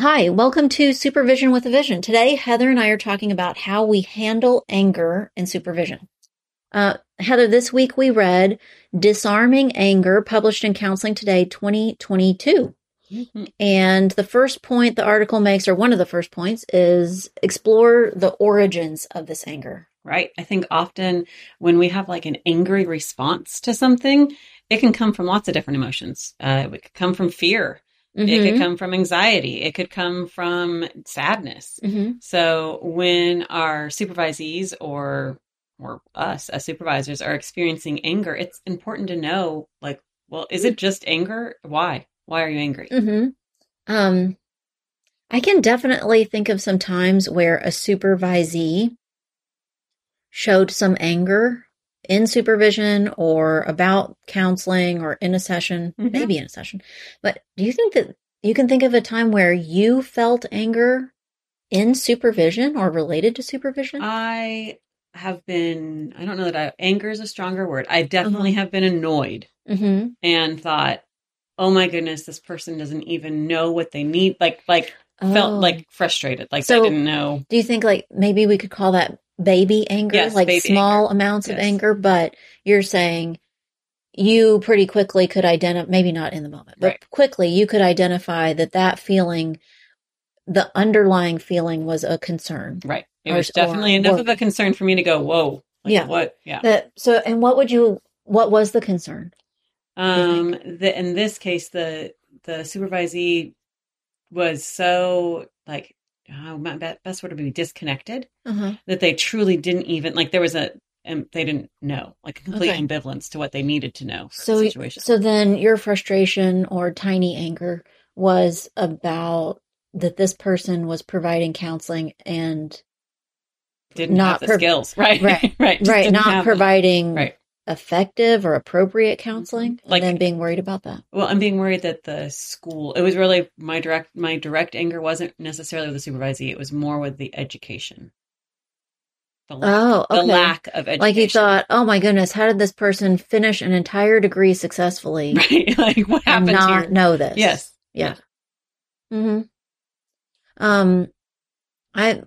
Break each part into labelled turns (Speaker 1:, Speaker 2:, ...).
Speaker 1: Hi, welcome to Supervision with a Vision. Today, Heather and I are talking about how we handle anger in supervision. Uh, Heather, this week we read Disarming Anger, published in Counseling Today 2022. Mm-hmm. And the first point the article makes, or one of the first points, is explore the origins of this anger.
Speaker 2: Right. I think often when we have like an angry response to something, it can come from lots of different emotions. Uh, it could come from fear. Mm-hmm. It could mm-hmm. come from anxiety. It could come from sadness. Mm-hmm. So when our supervisees or or us as supervisors are experiencing anger, it's important to know like, well, is it just anger? Why? Why are you angry?
Speaker 1: Mm-hmm. Um, I can definitely think of some times where a supervisee showed some anger in supervision or about counseling or in a session, mm-hmm. maybe in a session. But do you think that you can think of a time where you felt anger in supervision or related to supervision?
Speaker 2: I have been, I don't know that I, anger is a stronger word. I definitely uh-huh. have been annoyed mm-hmm. and thought, oh my goodness, this person doesn't even know what they need. Like, like, oh. felt like frustrated, like so, I didn't know.
Speaker 1: Do you think like maybe we could call that baby anger, yes, like small anger. amounts yes. of anger, but you're saying you pretty quickly could identify, maybe not in the moment, but right. quickly you could identify that that feeling, the underlying feeling was a concern.
Speaker 2: Right. It was definitely or, enough or, of a concern for me to go, whoa. Like,
Speaker 1: yeah.
Speaker 2: What? Yeah.
Speaker 1: That, so, and what would you, what was the concern?
Speaker 2: Um, the, in this case, the, the supervisee was so like oh, my best word would be disconnected. Uh-huh. that they truly didn't even like there was a and they didn't know like a complete okay. ambivalence to what they needed to know
Speaker 1: so the so then your frustration or tiny anger was about that this person was providing counseling and
Speaker 2: didn't not have the pro- skills right?
Speaker 1: Right. Right. Right. not providing right effective or appropriate counseling like, and then being worried about that?
Speaker 2: Well i'm being worried that the school it was really my direct my direct anger wasn't necessarily with the supervisee it was more with the education.
Speaker 1: The lack, oh okay.
Speaker 2: the lack of education
Speaker 1: like you thought oh my goodness how did this person finish an entire degree successfully
Speaker 2: right like what happened
Speaker 1: not
Speaker 2: here?
Speaker 1: know this?
Speaker 2: Yes.
Speaker 1: Yeah. Mm-hmm. Um i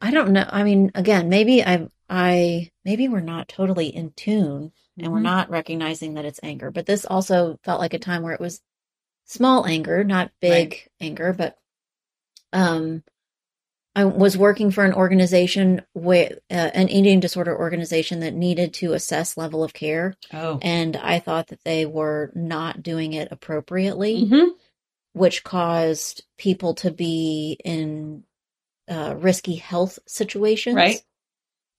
Speaker 1: i don't know. I mean again maybe i I maybe we're not totally in tune and mm-hmm. we're not recognizing that it's anger. But this also felt like a time where it was small anger, not big right. anger, but um I was working for an organization with uh, an eating disorder organization that needed to assess level of care.
Speaker 2: Oh.
Speaker 1: And I thought that they were not doing it appropriately, mm-hmm. which caused people to be in uh, risky health situations.
Speaker 2: Right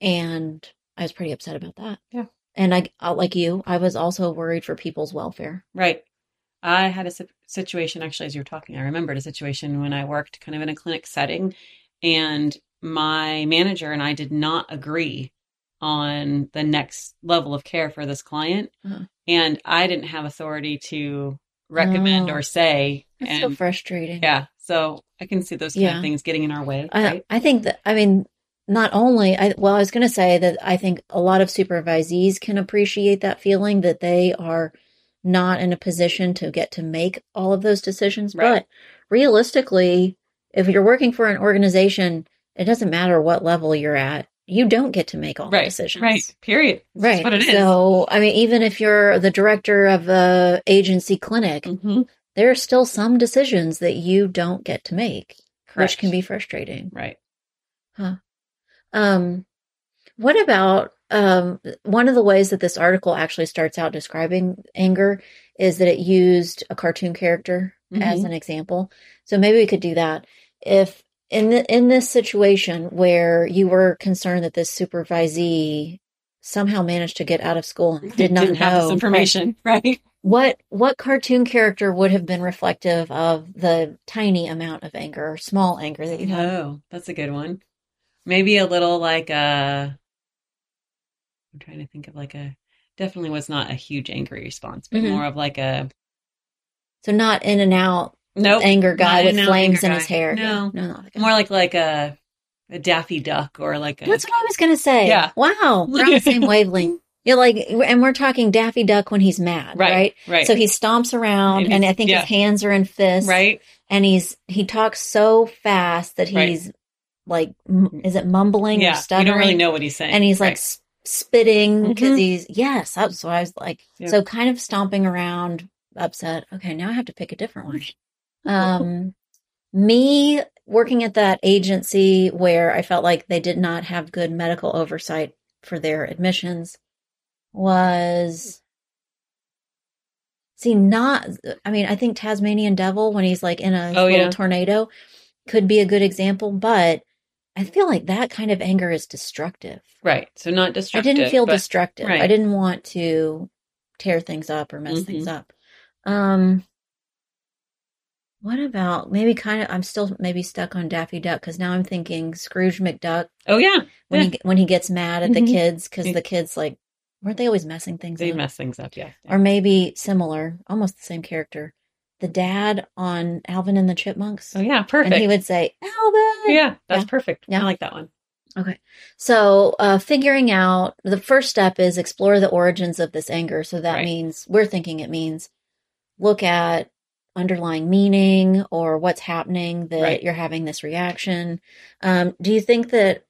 Speaker 1: and I was pretty upset about that.
Speaker 2: Yeah.
Speaker 1: And I, uh, like you, I was also worried for people's welfare.
Speaker 2: Right. I had a situation actually, as you were talking, I remembered a situation when I worked kind of in a clinic setting, and my manager and I did not agree on the next level of care for this client. Uh-huh. And I didn't have authority to recommend oh, or say.
Speaker 1: It's so frustrating.
Speaker 2: Yeah. So I can see those kind yeah. of things getting in our way.
Speaker 1: Right? I think that, I mean, not only I well I was going to say that I think a lot of supervisees can appreciate that feeling that they are not in a position to get to make all of those decisions. Right. but realistically if you're working for an organization it doesn't matter what level you're at you don't get to make all
Speaker 2: right,
Speaker 1: the decisions.
Speaker 2: Right. Period.
Speaker 1: Right.
Speaker 2: what it is.
Speaker 1: So i mean even if you're the director of a agency clinic mm-hmm. there are still some decisions that you don't get to make Correct. which can be frustrating.
Speaker 2: Right.
Speaker 1: Huh um, what about um, one of the ways that this article actually starts out describing anger is that it used a cartoon character mm-hmm. as an example. So maybe we could do that. If in the, in this situation where you were concerned that this supervisee somehow managed to get out of school and did not
Speaker 2: know
Speaker 1: this
Speaker 2: information, right?
Speaker 1: what what cartoon character would have been reflective of the tiny amount of anger or small anger that you have?
Speaker 2: Oh, that's a good one. Maybe a little like a. I'm trying to think of like a. Definitely was not a huge angry response, but
Speaker 1: Mhm.
Speaker 2: more of like a.
Speaker 1: So not in and out
Speaker 2: Nope.
Speaker 1: anger guy with flames in his hair.
Speaker 2: No.
Speaker 1: No, guy.
Speaker 2: More like like a a Daffy Duck or like a.
Speaker 1: That's what I was gonna say.
Speaker 2: Yeah.
Speaker 1: Wow, we're on the same wavelength. You're like, and we're talking Daffy Duck when he's mad, right?
Speaker 2: right. Right.
Speaker 1: So he stomps around,
Speaker 2: And
Speaker 1: and, I think
Speaker 2: yeah.
Speaker 1: his hands are in fists,
Speaker 2: right.
Speaker 1: And he's he talks so fast that
Speaker 2: Right.
Speaker 1: Like, m- is it mumbling
Speaker 2: Yeah.
Speaker 1: or
Speaker 2: You don't really know what he's saying.
Speaker 1: and he's like s- spitting because
Speaker 2: Mhm.
Speaker 1: he's yes that's what i was like
Speaker 2: Yeah.
Speaker 1: so kind of stomping around upset okay now i have to pick a different one um me working at that agency where i felt like they did not have good medical oversight for their admissions was see not i mean i think tasmanian devil when he's like in a
Speaker 2: Oh,
Speaker 1: little
Speaker 2: yeah.
Speaker 1: tornado could be a good example but i feel like that kind of anger is destructive
Speaker 2: right. So not destructive.
Speaker 1: I didn't feel
Speaker 2: but-
Speaker 1: destructive. I didn't want to tear things up or mess
Speaker 2: Mhm.
Speaker 1: things up. Um, what about maybe kind of? I'm still maybe stuck on Daffy Duck because now I'm thinking Scrooge McDuck
Speaker 2: Oh yeah.
Speaker 1: when
Speaker 2: Yeah.
Speaker 1: he when he gets mad at the
Speaker 2: Mhm.
Speaker 1: kids because
Speaker 2: Yeah.
Speaker 1: the kids like weren't they always messing things
Speaker 2: They
Speaker 1: up?
Speaker 2: mess things up. Yeah.
Speaker 1: Or maybe similar, almost the same character, the dad on Alvin and the Chipmunks,
Speaker 2: Oh yeah. Perfect.
Speaker 1: and he would say Alvin.
Speaker 2: yeah. That's
Speaker 1: Yeah.
Speaker 2: perfect.
Speaker 1: Yeah.
Speaker 2: I like that one.
Speaker 1: Okay. So, uh, figuring out the first step is explore the origins of this anger. So that
Speaker 2: Right.
Speaker 1: means we're thinking it means look at underlying meaning or what's happening that
Speaker 2: Right.
Speaker 1: you're having this reaction. Um, do you think that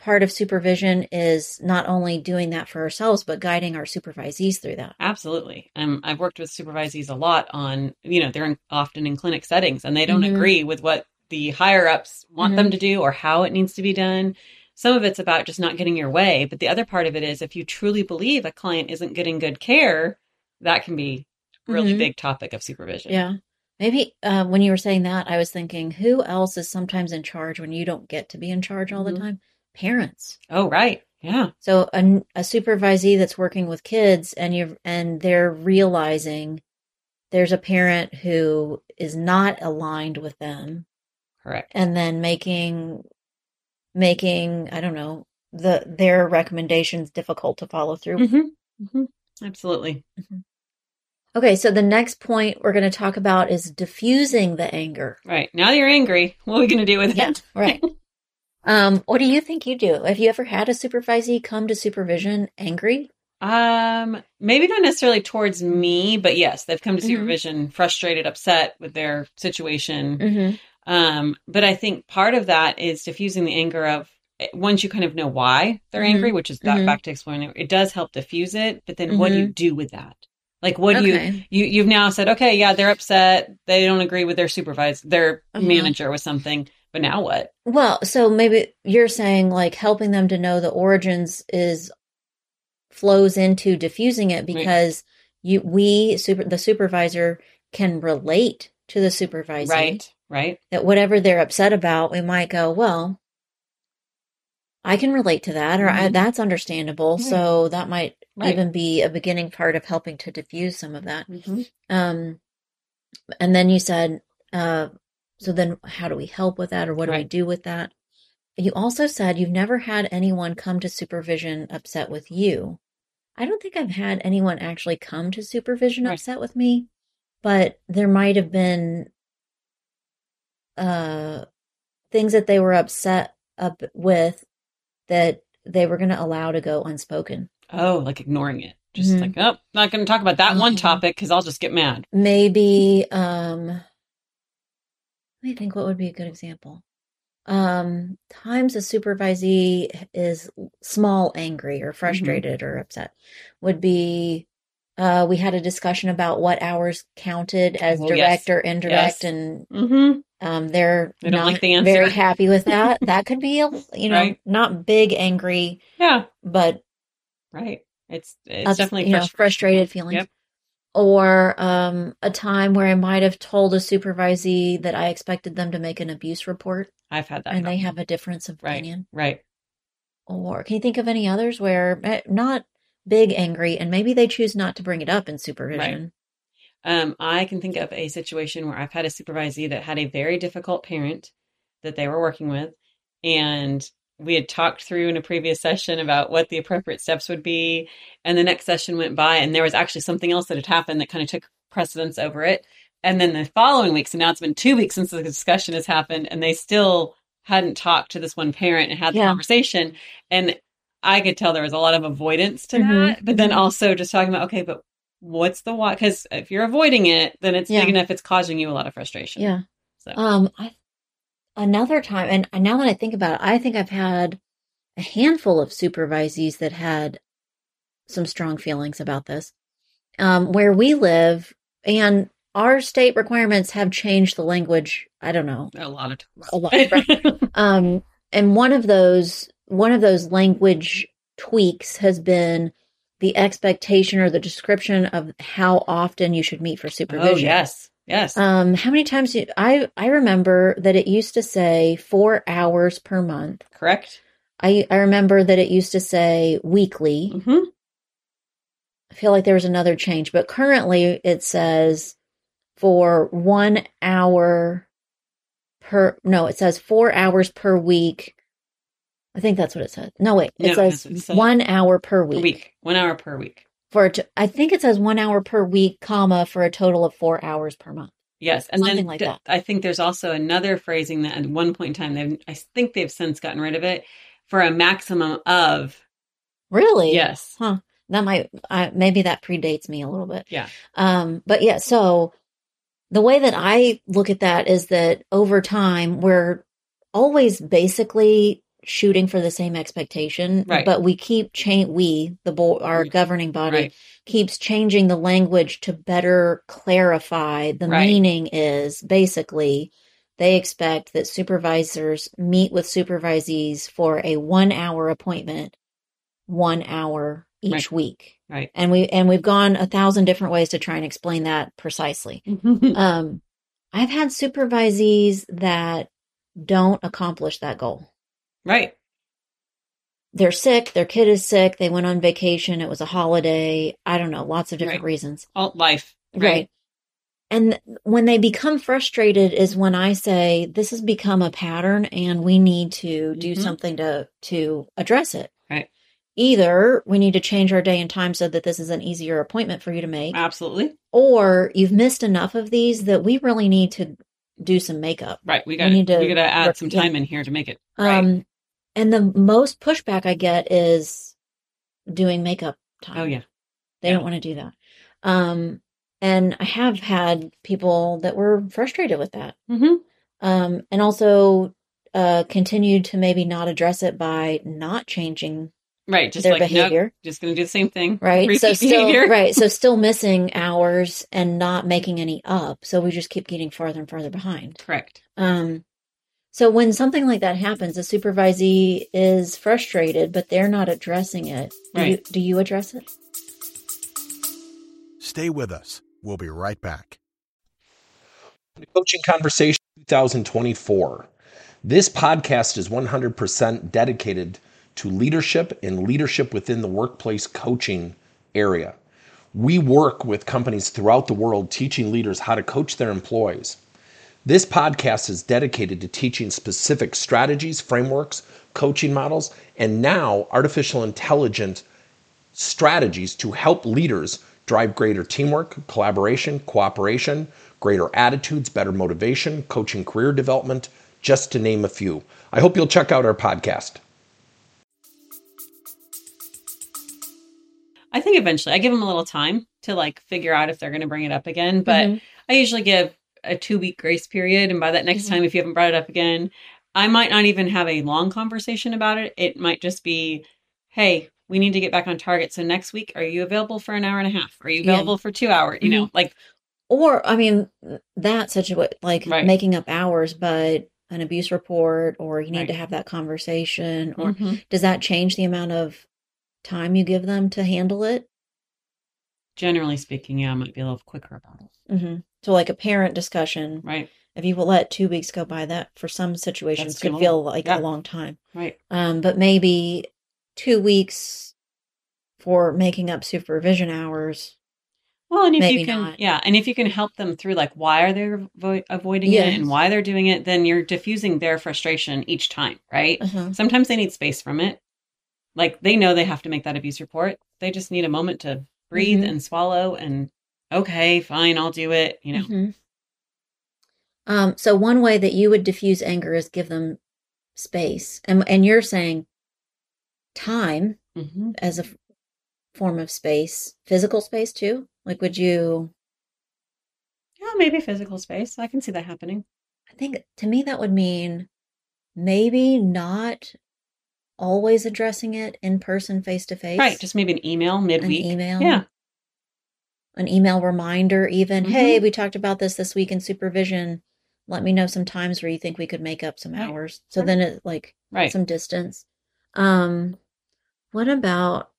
Speaker 1: part of supervision is not only doing that for ourselves, but guiding our supervisees through that?
Speaker 2: Absolutely. Um, I've worked with supervisees a lot on, you know, they're in, often in clinic settings and they don't
Speaker 1: Mhm.
Speaker 2: agree with what the higher ups want
Speaker 1: Mhm.
Speaker 2: them to do or how it needs to be done. Some of it's about just not getting your way, but the other part of it is if you truly believe a client isn't getting good care, that can be a really
Speaker 1: Mhm.
Speaker 2: big topic of supervision.
Speaker 1: Yeah. Maybe uh, when you were saying that, I was thinking, who else is sometimes in charge when you don't get to be in charge all
Speaker 2: Mhm.
Speaker 1: the time? Parents.
Speaker 2: Oh, right. Yeah.
Speaker 1: So a, a supervisee that's working with kids and you and they're realizing there's a parent who is not aligned with them
Speaker 2: Correct.
Speaker 1: and then making making I don't know the their recommendations difficult to follow through.
Speaker 2: hmm hmm Absolutely.
Speaker 1: Okay, so the next point we're going to talk about is diffusing the anger.
Speaker 2: Right. Now you're angry, what are we going to do with
Speaker 1: Yeah,
Speaker 2: it?
Speaker 1: right. um, what do you think you do? Have you ever had a supervisee come to supervision angry?
Speaker 2: Um, maybe not necessarily towards me, but yes, they've come to
Speaker 1: Mhm.
Speaker 2: supervision frustrated, upset with their situation.
Speaker 1: Mm-hmm.
Speaker 2: Um, but I think part of that is diffusing the anger of eh, once you kind of know why they're
Speaker 1: Mhm.
Speaker 2: angry, which is back,
Speaker 1: Mhm.
Speaker 2: back to exploring it. It does help diffuse it, but then what do you
Speaker 1: Mm-hmm.
Speaker 2: do with that? Like, what do you, you, you've now said, okay, yeah, they're upset. They don't agree with their supervisor, their manager with something, but now what?
Speaker 1: Well, so maybe you're saying like helping them to know the origins is flows into diffusing it because you we super the supervisor can relate to the supervisor.
Speaker 2: Right. Right.
Speaker 1: that whatever they're upset about we might go well I can relate to that or I,
Speaker 2: Mhm.
Speaker 1: that's understandable
Speaker 2: Right.
Speaker 1: so that might
Speaker 2: Right.
Speaker 1: even be a beginning part of helping to diffuse some of that
Speaker 2: Mhm.
Speaker 1: um and then you said uh so then how do we help with that or what do we do with that you also said you've never had anyone come to supervision upset with you i don't think i've had anyone actually come to supervision
Speaker 2: Right.
Speaker 1: upset with me but there might have been uh things that they were upset up with that they were going to allow to go unspoken
Speaker 2: Oh, like ignoring it. Just
Speaker 1: Mhm.
Speaker 2: like, oh, not going to talk about that one
Speaker 1: Mhm.
Speaker 2: topic because I'll just get mad.
Speaker 1: maybe um let me think what would be a good example um times a supervisee is small angry or frustrated or upset would be uh we had a discussion about what hours counted as
Speaker 2: Oh,
Speaker 1: direct
Speaker 2: yes.
Speaker 1: or indirect
Speaker 2: Yes.
Speaker 1: and
Speaker 2: Mm-hmm.
Speaker 1: um they're
Speaker 2: They don't like the
Speaker 1: very happy with that that could be a you know
Speaker 2: Right.
Speaker 1: not big angry
Speaker 2: Yeah.
Speaker 1: but
Speaker 2: Right. It's it's definitely
Speaker 1: you know frustrated feelings
Speaker 2: Yep.
Speaker 1: Or um, a time where I might have told a supervisee that I expected them to make an abuse report
Speaker 2: I've had that.
Speaker 1: and they have a difference of
Speaker 2: Right.
Speaker 1: opinion.
Speaker 2: Right.
Speaker 1: Or can you think of any others where eh, not big angry and maybe they choose not to bring it up in supervision?
Speaker 2: Um, I can think of a situation where I've had a supervisee that had a very difficult parent that they were working with, and we had talked through in a previous session about what the appropriate steps would be. And the next session went by, and there was actually something else that had happened that kind of took precedence over it. And then the following week, so now it's been two weeks since the discussion has happened, and they still hadn't talked to this one parent and had the
Speaker 1: Yeah.
Speaker 2: conversation. And I could tell there was a lot of avoidance to
Speaker 1: Mhm,
Speaker 2: that. But then also just talking about, okay, but what's the why? Because if you're avoiding it, then it's
Speaker 1: Yeah.
Speaker 2: big enough, it's causing you a lot of frustration.
Speaker 1: Yeah.
Speaker 2: So,
Speaker 1: Um, I another time, and now that I think about it, I think I've had a handful of supervisees that had some strong feelings about this. Um, where we live, and our state requirements have changed the language. I don't know
Speaker 2: a lot of times.
Speaker 1: a lot. Right? um, and one of those one of those language tweaks has been the expectation or the description of how often you should meet for supervision.
Speaker 2: oh, yes. Yes.
Speaker 1: Um, how many times do I I remember that it used to say four hours per month.
Speaker 2: Correct.
Speaker 1: I I remember that it used to say weekly.
Speaker 2: hmm
Speaker 1: I feel like there was another change, but currently it says for one hour per. No, it says four hours per week. I think that's what it says. No, wait, it
Speaker 2: No,
Speaker 1: says
Speaker 2: it
Speaker 1: one hour per week.
Speaker 2: week. One hour per week.
Speaker 1: For t- I think it says one hour per week, comma for a total of four hours per month.
Speaker 2: Yes, and
Speaker 1: Something
Speaker 2: then
Speaker 1: like
Speaker 2: th-
Speaker 1: that.
Speaker 2: I think there's also another phrasing that at one point in time they've I think they've since gotten rid of it for a maximum of
Speaker 1: Really?
Speaker 2: yes. Huh.
Speaker 1: That might I, maybe that predates me a little bit
Speaker 2: Yeah.
Speaker 1: um but yeah so the way that i look at that is that over time we're always basically shooting for the same expectation
Speaker 2: Right.
Speaker 1: but we keep change we the board our governing body
Speaker 2: Right.
Speaker 1: keeps changing the language to better clarify the meaning is basically they expect that supervisors meet with supervisees for a one hour appointment one hour each week
Speaker 2: Right.
Speaker 1: and we and we've gone a thousand different ways to try and explain that precisely um i've had supervisees that don't accomplish that goal
Speaker 2: right.
Speaker 1: they're sick their kid is sick they went on vacation it was a holiday i don't know lots of different
Speaker 2: Right.
Speaker 1: reasons
Speaker 2: All life.
Speaker 1: right. and when they become frustrated is when i say this has become a pattern and we need to do
Speaker 2: Mhm.
Speaker 1: something to to address it
Speaker 2: Right.
Speaker 1: either we need to change our day and time so that this is an easier appointment for you to make
Speaker 2: Absolutely.
Speaker 1: or you've missed enough of these that we really need to do some makeup.
Speaker 2: Right. We
Speaker 1: We
Speaker 2: got
Speaker 1: to
Speaker 2: we got to add some time in here to make it right.
Speaker 1: Um, and the most pushback I get is doing makeup time.
Speaker 2: oh yeah.
Speaker 1: They
Speaker 2: yeah.
Speaker 1: don't want to do that. Um, and I have had people that were frustrated with that.
Speaker 2: hmm
Speaker 1: Um, and also, uh, continued to maybe not address it by not changing
Speaker 2: Right. Just
Speaker 1: their
Speaker 2: like
Speaker 1: behavior.
Speaker 2: nope, just going to do the same thing.
Speaker 1: Right.
Speaker 2: Repeat
Speaker 1: so still,
Speaker 2: behavior.
Speaker 1: right. So still missing hours and not making any up. So we just keep getting farther and farther behind.
Speaker 2: Correct.
Speaker 1: Um, so when something like that happens, a supervisee is frustrated, but they're not addressing it. Do, you, do you address it?
Speaker 3: Stay with us. We'll be right back.
Speaker 4: Coaching Conversation 2024. This podcast is 100% dedicated to leadership and leadership within the workplace coaching area. We work with companies throughout the world teaching leaders how to coach their employees. This podcast is dedicated to teaching specific strategies, frameworks, coaching models, and now artificial intelligence strategies to help leaders drive greater teamwork, collaboration, cooperation, greater attitudes, better motivation, coaching career development, just to name a few. I hope you'll check out our podcast.
Speaker 2: I think eventually I give them a little time to like figure out if they're going to bring it up again, but
Speaker 1: Mhm.
Speaker 2: I usually give a two week grace period. And by that next
Speaker 1: Mhm.
Speaker 2: time, if you haven't brought it up again, I might not even have a long conversation about it. It might just be, hey, we need to get back on target. So next week, are you available for an hour and a half? Are you
Speaker 1: Yeah.
Speaker 2: available for two hours? You know, like,
Speaker 1: Or, I mean, that situation, like
Speaker 2: Right.
Speaker 1: making up hours, but an abuse report, or you need
Speaker 2: Right.
Speaker 1: to have that conversation, or
Speaker 2: mhm.
Speaker 1: does that change the amount of time you give them to handle it?
Speaker 2: generally speaking, yeah, I might be a little quicker about it.
Speaker 1: hmm So, like a parent discussion,
Speaker 2: Right.
Speaker 1: if you will let two weeks go by, that for some situations
Speaker 2: That's
Speaker 1: could feel like
Speaker 2: Yeah.
Speaker 1: a long time.
Speaker 2: Right.
Speaker 1: Um, but maybe two weeks for making up supervision hours.
Speaker 2: Well, and if
Speaker 1: Maybe
Speaker 2: you can,
Speaker 1: not.
Speaker 2: yeah, and if you can help them through like why are they avo- avoiding
Speaker 1: Yes.
Speaker 2: it and why they're doing it, then you're diffusing their frustration each time, right?
Speaker 1: Uh-huh.
Speaker 2: Sometimes they need space from it. Like they know they have to make that abuse report. They just need a moment to breathe
Speaker 1: Mhm.
Speaker 2: and swallow and okay, fine, I'll do it. You know,
Speaker 1: Mhm. Um, so one way that you would diffuse anger is give them space, and and you're saying time
Speaker 2: hmm
Speaker 1: as a form of space, physical space too. Like, would you?
Speaker 2: yeah, maybe physical space. I can see that happening.
Speaker 1: I think to me that would mean maybe not always addressing it in person, face to face.
Speaker 2: Right, just maybe an email
Speaker 1: an
Speaker 2: midweek.
Speaker 1: email.
Speaker 2: Yeah,
Speaker 1: an email reminder even hey
Speaker 2: Mhm.
Speaker 1: we talked about this this week in supervision let me know some times where you think we could make up some
Speaker 2: Right.
Speaker 1: hours so
Speaker 2: Sure.
Speaker 1: then it like
Speaker 2: right.
Speaker 1: some distance um what about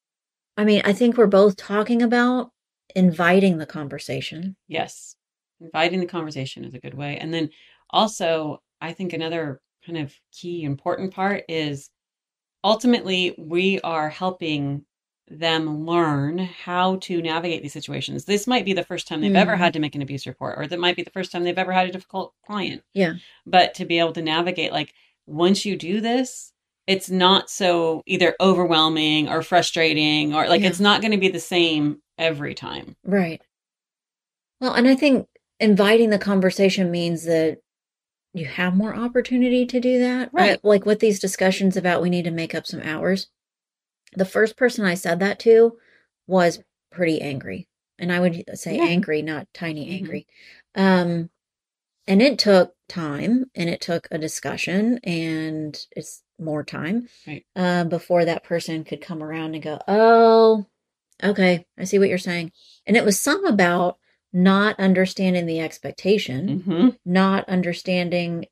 Speaker 1: i mean i think we're both talking about inviting the conversation
Speaker 2: Yes. Inviting the conversation is a good way. And then also, I think another kind of key important part is ultimately we are helping them learn how to navigate these situations. This might be the first time they've ever
Speaker 1: Mhm.
Speaker 2: had to make an abuse report, or that might be the first time they've ever had a difficult client.
Speaker 1: Yeah.
Speaker 2: But to be able to navigate, like, once you do this, it's not so either overwhelming or frustrating, or like
Speaker 1: Yeah.
Speaker 2: it's not going to be the same every time.
Speaker 1: right well and i think inviting the conversation means that you have more opportunity to do that
Speaker 2: Right.
Speaker 1: Like with these discussions about we need to make up some hours the first person i said that to was pretty angry and i would say
Speaker 2: Yeah.
Speaker 1: angry not tiny
Speaker 2: Mhm.
Speaker 1: angry um and it took time and it took a discussion and it's more time
Speaker 2: Right.
Speaker 1: uh, before that person could come around and go oh okay i see what you're saying and it was some about not understanding the expectation
Speaker 2: hmm
Speaker 1: not understanding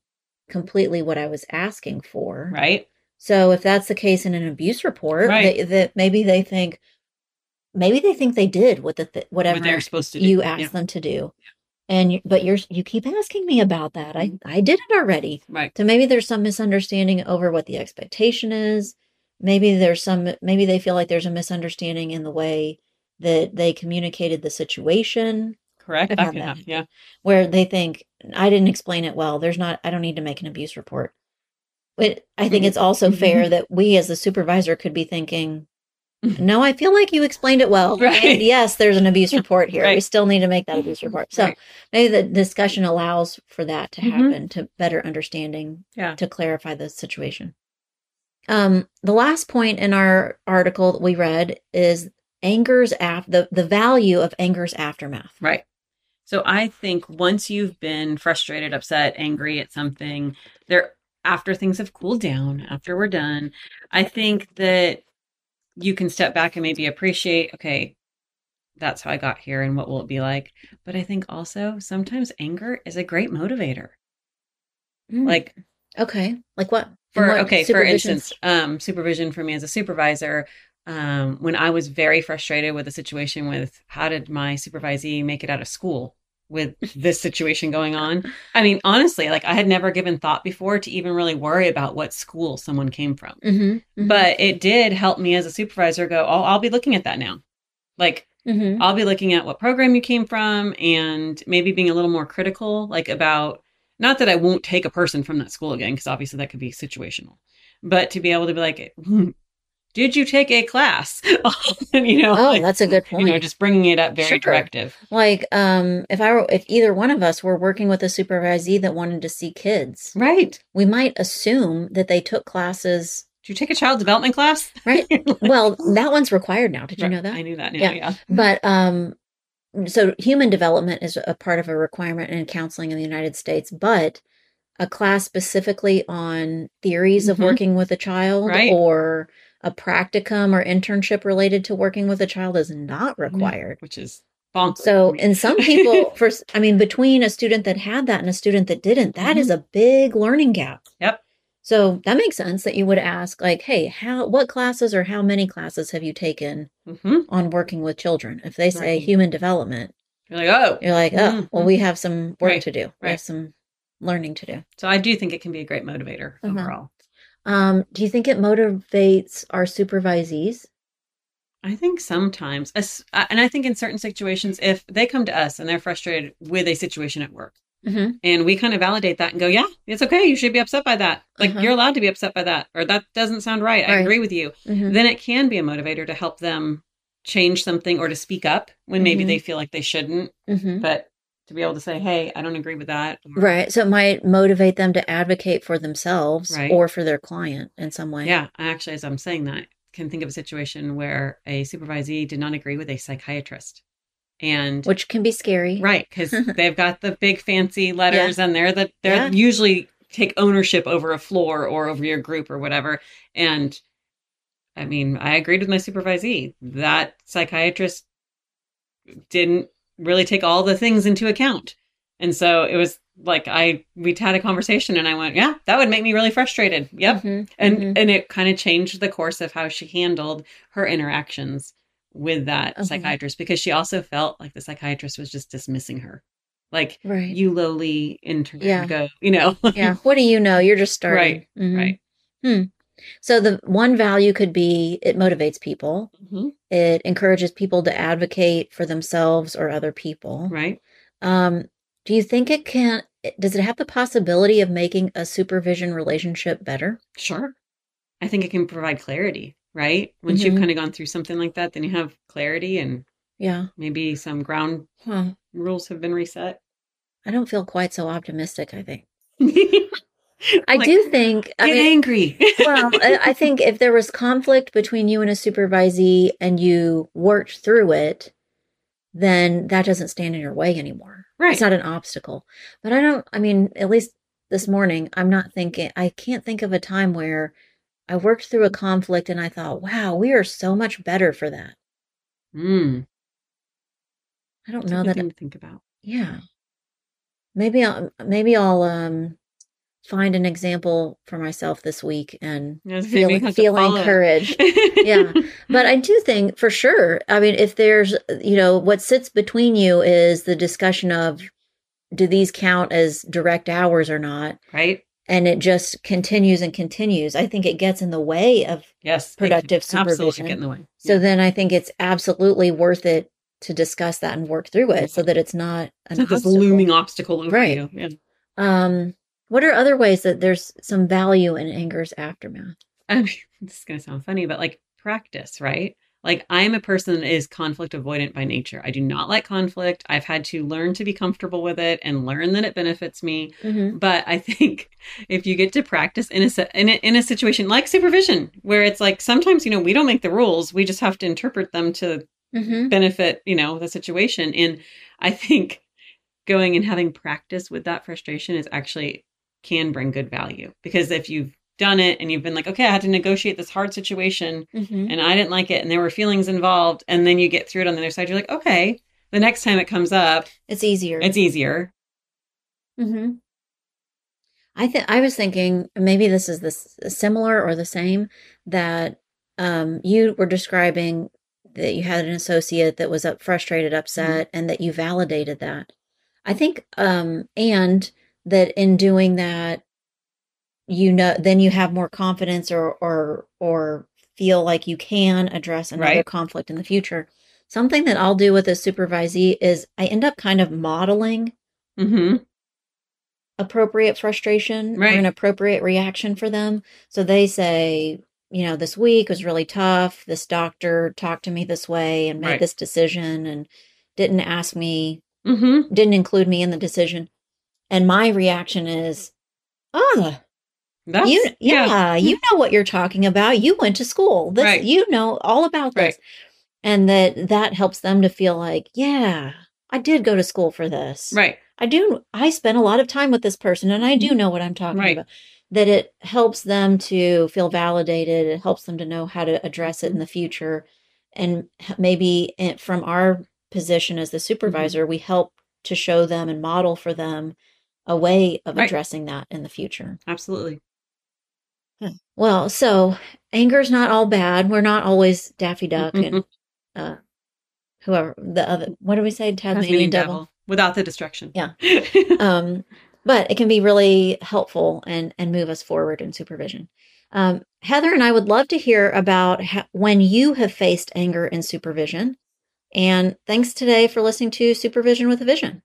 Speaker 1: completely what i was asking for
Speaker 2: Right.
Speaker 1: So if that's the case in an abuse report,
Speaker 2: Right.
Speaker 1: that maybe they think, maybe they think they did what the th- whatever
Speaker 2: What they're supposed to do.
Speaker 1: you asked
Speaker 2: Yeah.
Speaker 1: them to do, and you, but you're you keep asking me about that. I mm-hmm. I did it already.
Speaker 2: Right.
Speaker 1: So maybe there's some misunderstanding over what the expectation is. Maybe there's some maybe they feel like there's a misunderstanding in the way that they communicated the situation
Speaker 2: Correct. That
Speaker 1: that.
Speaker 2: happen. Yeah.
Speaker 1: where they think I didn't explain it well. There's not I don't need to make an abuse report. But I think it's also mm-hmm. fair mm-hmm. that we as the supervisor could be thinking, mm-hmm. no, I feel like you explained it well.
Speaker 2: Right.
Speaker 1: And yes, there's an abuse report here. We still need to make that abuse report. So
Speaker 2: Right.
Speaker 1: maybe the discussion allows for that to happen, to better understanding,
Speaker 2: Yeah.
Speaker 1: to clarify the situation. Um, the last point in our article that we read is anger's af- the, the value of anger's aftermath.
Speaker 2: Right. So I think once you've been frustrated, upset, angry at something, there after things have cooled down, after we're done, I think that you can step back and maybe appreciate, okay, that's how I got here and what will it be like? But I think also sometimes anger is a great motivator.
Speaker 1: Mm.
Speaker 2: Like
Speaker 1: Okay. Like what?
Speaker 2: For
Speaker 1: what
Speaker 2: okay for instance um supervision for me as a supervisor um when i was very frustrated with a situation with how did my supervisee make it out of school with this situation going on. I mean honestly like i had never given thought before to even really worry about what school someone came from.
Speaker 1: Mhm, mhm,
Speaker 2: but it did help me as a supervisor go oh i'll be looking at that now. Like
Speaker 1: mhm.
Speaker 2: I'll be looking at what program you came from and maybe being a little more critical, like about not that I won't take a person from that school again, because obviously that could be situational, but to be able to be like, "Hmm, did you take a class? you know,
Speaker 1: Oh,
Speaker 2: like,
Speaker 1: that's a good point.
Speaker 2: you know, just bringing it up very
Speaker 1: Sure.
Speaker 2: directive.
Speaker 1: like, um, if I were, if either one of us were working with a supervisee that wanted to see kids,
Speaker 2: Right.
Speaker 1: we might assume that they took classes.
Speaker 2: Did you take a child development class?
Speaker 1: Right. Well, that one's required now. Did you know that?
Speaker 2: I knew that now.
Speaker 1: Yeah.
Speaker 2: Yeah.
Speaker 1: But um, so human development is a part of a requirement in counseling in the United States, but a class specifically on theories of
Speaker 2: Mhm.
Speaker 1: working with a child
Speaker 2: Right.
Speaker 1: or a practicum or internship related to working with a child is not required.
Speaker 2: Which is bonkers.
Speaker 1: So, in some people, first, I mean, between a student that had that and a student that didn't, that is a big learning gap.
Speaker 2: Yep.
Speaker 1: So that makes sense that you would ask, like, hey, how, what classes or how many classes have you taken
Speaker 2: Mhm.
Speaker 1: on working with children? If they say
Speaker 2: Right.
Speaker 1: human development,
Speaker 2: You're like, oh.
Speaker 1: you're like, oh, well,
Speaker 2: Mhm.
Speaker 1: we have some work
Speaker 2: Right,
Speaker 1: to do. We have some learning to do.
Speaker 2: So I do think it can be a great motivator
Speaker 1: Uh-huh.
Speaker 2: overall.
Speaker 1: Um, do you think it motivates our supervisees?
Speaker 2: I think sometimes, as- uh, and I think in certain situations, if they come to us and they're frustrated with a situation at work,
Speaker 1: Mm-hmm.
Speaker 2: and we kind of validate that and go, "Yeah, it's okay. You should be upset by that. Like
Speaker 1: Uh-huh.
Speaker 2: you're allowed to be upset by that, or that doesn't sound right. I agree with you."
Speaker 1: Mm-hmm.
Speaker 2: Then it can be a motivator to help them change something or to speak up when maybe
Speaker 1: Mhm.
Speaker 2: they feel like they shouldn't,
Speaker 1: Mm-hmm.
Speaker 2: but to be able to say, "Hey, I don't agree with that."
Speaker 1: Right. So it might motivate them to advocate for themselves
Speaker 2: Right.
Speaker 1: or for their client in some way.
Speaker 2: Yeah, actually, as I'm saying that, can think of a situation where a supervisee did not agree with a psychiatrist. And
Speaker 1: Which can be scary.
Speaker 2: right, because they've got the big fancy letters and they're the they're
Speaker 1: Yeah.
Speaker 2: usually take ownership over a floor or over your group or whatever. And I mean, I agreed with my supervisee. That psychiatrist didn't really take all the things into account. And so it was like I we had a conversation and I went, yeah, that would make me really frustrated. Yep
Speaker 1: Mhm.
Speaker 2: and
Speaker 1: Mhm.
Speaker 2: and it kind of changed the course of how she handled her interactions with that
Speaker 1: Okay.
Speaker 2: psychiatrist because she also felt like the psychiatrist was just dismissing her like
Speaker 1: Right.
Speaker 2: you lowly intern
Speaker 1: Yeah.
Speaker 2: go you know
Speaker 1: yeah. What do you know? You're just starting.
Speaker 2: Right,
Speaker 1: Mhm.
Speaker 2: right
Speaker 1: Hmm. So the one value could be it motivates people.
Speaker 2: Mhm.
Speaker 1: It encourages people to advocate for themselves or other people.
Speaker 2: right
Speaker 1: Um, do you think it can? Does it have the possibility of making a supervision relationship better?
Speaker 2: sure i think it can provide clarity right once you've
Speaker 1: Mhm.
Speaker 2: kind of gone through something like that then you have clarity and
Speaker 1: Yeah.
Speaker 2: maybe some ground
Speaker 1: Huh.
Speaker 2: rules have been reset
Speaker 1: I don't feel quite so optimistic. I think.
Speaker 2: i
Speaker 1: I do think. I
Speaker 2: get
Speaker 1: mean,
Speaker 2: angry
Speaker 1: well, I I think if there was conflict between you and a supervisee and you worked through it, then that doesn't stand in your way anymore.
Speaker 2: Right.
Speaker 1: It's not an obstacle. But I don't, I mean, at least this morning, I'm not thinking, I can't think of a time where I worked through a conflict and I thought, wow, we are so much better for that.
Speaker 2: mm,
Speaker 1: I don't
Speaker 2: that's
Speaker 1: know that.
Speaker 2: to think about
Speaker 1: Yeah. Maybe I'll, maybe I'll, um, find an example for myself this week and
Speaker 2: Yeah, maybe
Speaker 1: feel,
Speaker 2: you have to
Speaker 1: feel encouraged. yeah but i do think for sure i mean if there's you know what sits between you is the discussion of do these count as direct hours or not
Speaker 2: right
Speaker 1: and it just continues and continues i think it gets in the way of
Speaker 2: Yes.
Speaker 1: Productive
Speaker 2: can Absolutely
Speaker 1: supervision.
Speaker 2: get in the way.
Speaker 1: so
Speaker 2: Yeah.
Speaker 1: then i think it's absolutely worth it to discuss that and work through it so that it's not an
Speaker 2: It's not this looming obstacle over
Speaker 1: Right.
Speaker 2: you. Yeah.
Speaker 1: um what are other ways that there's some value in anger's aftermath
Speaker 2: I mean, this is going to sound funny, but like practice, right? Like I'm a person that is conflict avoidant by nature. I do not like conflict. I've had to learn to be comfortable with it and learn that it benefits me.
Speaker 1: mm-hmm.
Speaker 2: But I think if you get to practice in a, in a in a situation like supervision, where it's like sometimes you know we don't make the rules, we just have to interpret them to
Speaker 1: Mm-hmm.
Speaker 2: benefit you know the situation and i think going and having practice with that frustration is actually can bring good value because if you've done it and you've been like okay i had to negotiate this hard situation
Speaker 1: Mm-hmm.
Speaker 2: and i didn't like it and there were feelings involved and then you get through it on the other side you're like okay the next time it comes up
Speaker 1: it's easier
Speaker 2: it's easier
Speaker 1: Mm-hmm. I think I was thinking maybe this is this similar or the same that um, you were describing that you had an associate that was up frustrated, upset, and that you validated that. I think, um, and that in doing that, you know, then you have more confidence or or or feel like you can address another
Speaker 2: Right.
Speaker 1: conflict in the future. Something that I'll do with a supervisee is I end up kind of modeling
Speaker 2: mm-hmm
Speaker 1: appropriate frustration or an appropriate reaction for them. So they say, you know, this week was really tough. This doctor talked to me this way and made
Speaker 2: Right.
Speaker 1: this decision and didn't ask me,
Speaker 2: mm-hmm
Speaker 1: didn't include me in the decision. And my reaction is, oh,
Speaker 2: that's
Speaker 1: you, yeah, you know what you're talking about. You went to school. This,
Speaker 2: Right.
Speaker 1: you know all about this.
Speaker 2: Right.
Speaker 1: And that that helps them to feel like, yeah, I did go to school for this.
Speaker 2: right
Speaker 1: I do. I spent a lot of time with this person, and I do know what I'm talking
Speaker 2: Mm-hmm. Right.
Speaker 1: about. That it helps them to feel validated. It helps them to know how to address it in the future, and maybe from our position as the supervisor,
Speaker 2: Mm-hmm.
Speaker 1: we help to show them and model for them a way of
Speaker 2: Right.
Speaker 1: addressing that in the future.
Speaker 2: absolutely
Speaker 1: Well, so anger is not all bad. We're not always Daffy Duck and uh, whoever the other. What do we say?
Speaker 2: Tasmanian,
Speaker 1: devil.
Speaker 2: devil without the distraction
Speaker 1: Yeah. um, but it can be really helpful and and move us forward in supervision. Um, Heather and I would love to hear about ha- when you have faced anger in supervision. And thanks today for listening to Supervision with a Vision.